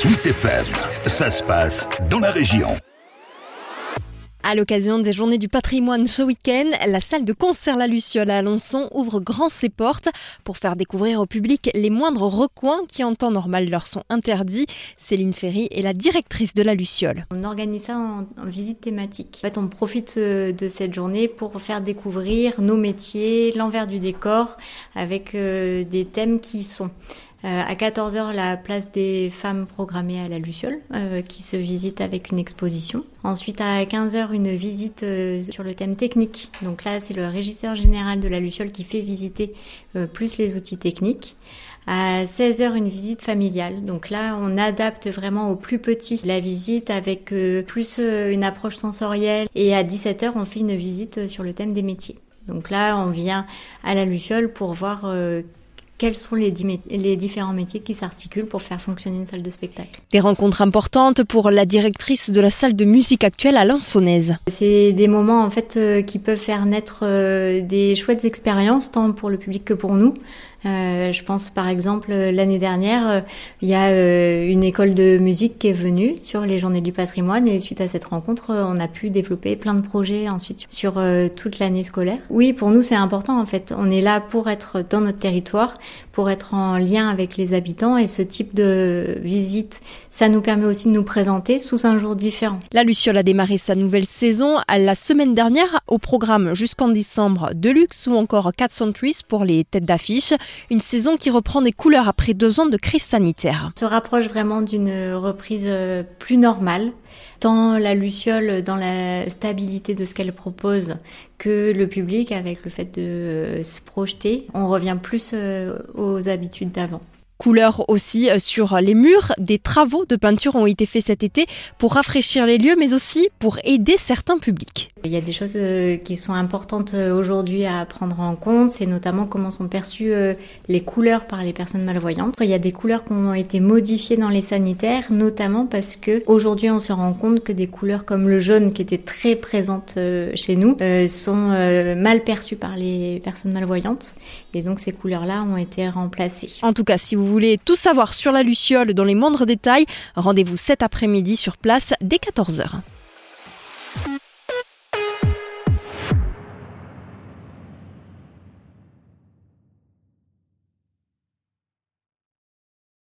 Sweet FM, ça se passe dans la région. À l'occasion des Journées du patrimoine ce week-end, la salle de concert La Luciole à Alençon ouvre grand ses portes pour faire découvrir au public les moindres recoins qui en temps normal leur sont interdits. Céline Ferry est la directrice de La Luciole. On organise ça en, visite thématique. En fait, on profite euh, de cette journée pour faire découvrir nos métiers, l'envers du décor, avec euh, des thèmes qui sont euh, à 14h, la place des femmes programmée à la Luciole, euh, qui se visite avec une exposition. Ensuite, à 15h, une visite euh, sur le thème technique. Donc là, c'est le régisseur général de la Luciole qui fait visiter plus les outils techniques. À 16h, une visite familiale. Donc là, on adapte vraiment aux plus petits la visite avec plus une approche sensorielle. Et à 17h, on fait une visite sur le thème des métiers. Donc là, on vient à la Luciole pour voir quels sont les, les différents métiers qui s'articulent pour faire fonctionner une salle de spectacle? Des rencontres importantes pour la directrice de la salle de musique actuelle à Lansonnaise. C'est des moments en fait euh, qui peuvent faire naître euh, des chouettes expériences tant pour le public que pour nous. Euh, je pense par exemple l'année dernière, euh, il y a euh, une école de musique qui est venue sur les journées du patrimoine et suite à cette rencontre, on a pu développer plein de projets ensuite sur toute l'année scolaire. Oui, pour nous c'est important en fait. On est là pour être dans notre territoire, pour être en lien avec les habitants et ce type de visite, ça nous permet aussi de nous présenter sous un jour différent. La Luciole a démarré sa nouvelle saison la semaine dernière au programme jusqu'en décembre Deluxe ou encore 4 Centuries pour les têtes d'affiche. Une saison qui reprend des couleurs après deux ans de crise sanitaire. On se rapproche vraiment d'une reprise euh, plus normale, tant la Luciole dans la stabilité de ce qu'elle propose que le public avec le fait de euh, se projeter. On revient plus euh, aux habitudes d'avant. Couleurs aussi euh, sur les murs. Des travaux de peinture ont été faits cet été pour rafraîchir les lieux, mais aussi pour aider certains publics. Il y a des choses euh, qui sont importantes euh, aujourd'hui à prendre en compte, c'est notamment comment sont perçues les couleurs par les personnes malvoyantes. Il y a des couleurs qui ont été modifiées dans les sanitaires, notamment parce que aujourd'hui on se rend compte que des couleurs comme le jaune qui était très présente chez nous sont mal perçues par les personnes malvoyantes et donc ces couleurs-là ont été remplacées. En tout cas, si vous voulez tout savoir sur la Luciole dans les moindres détails, rendez-vous cet après-midi sur place dès 14h.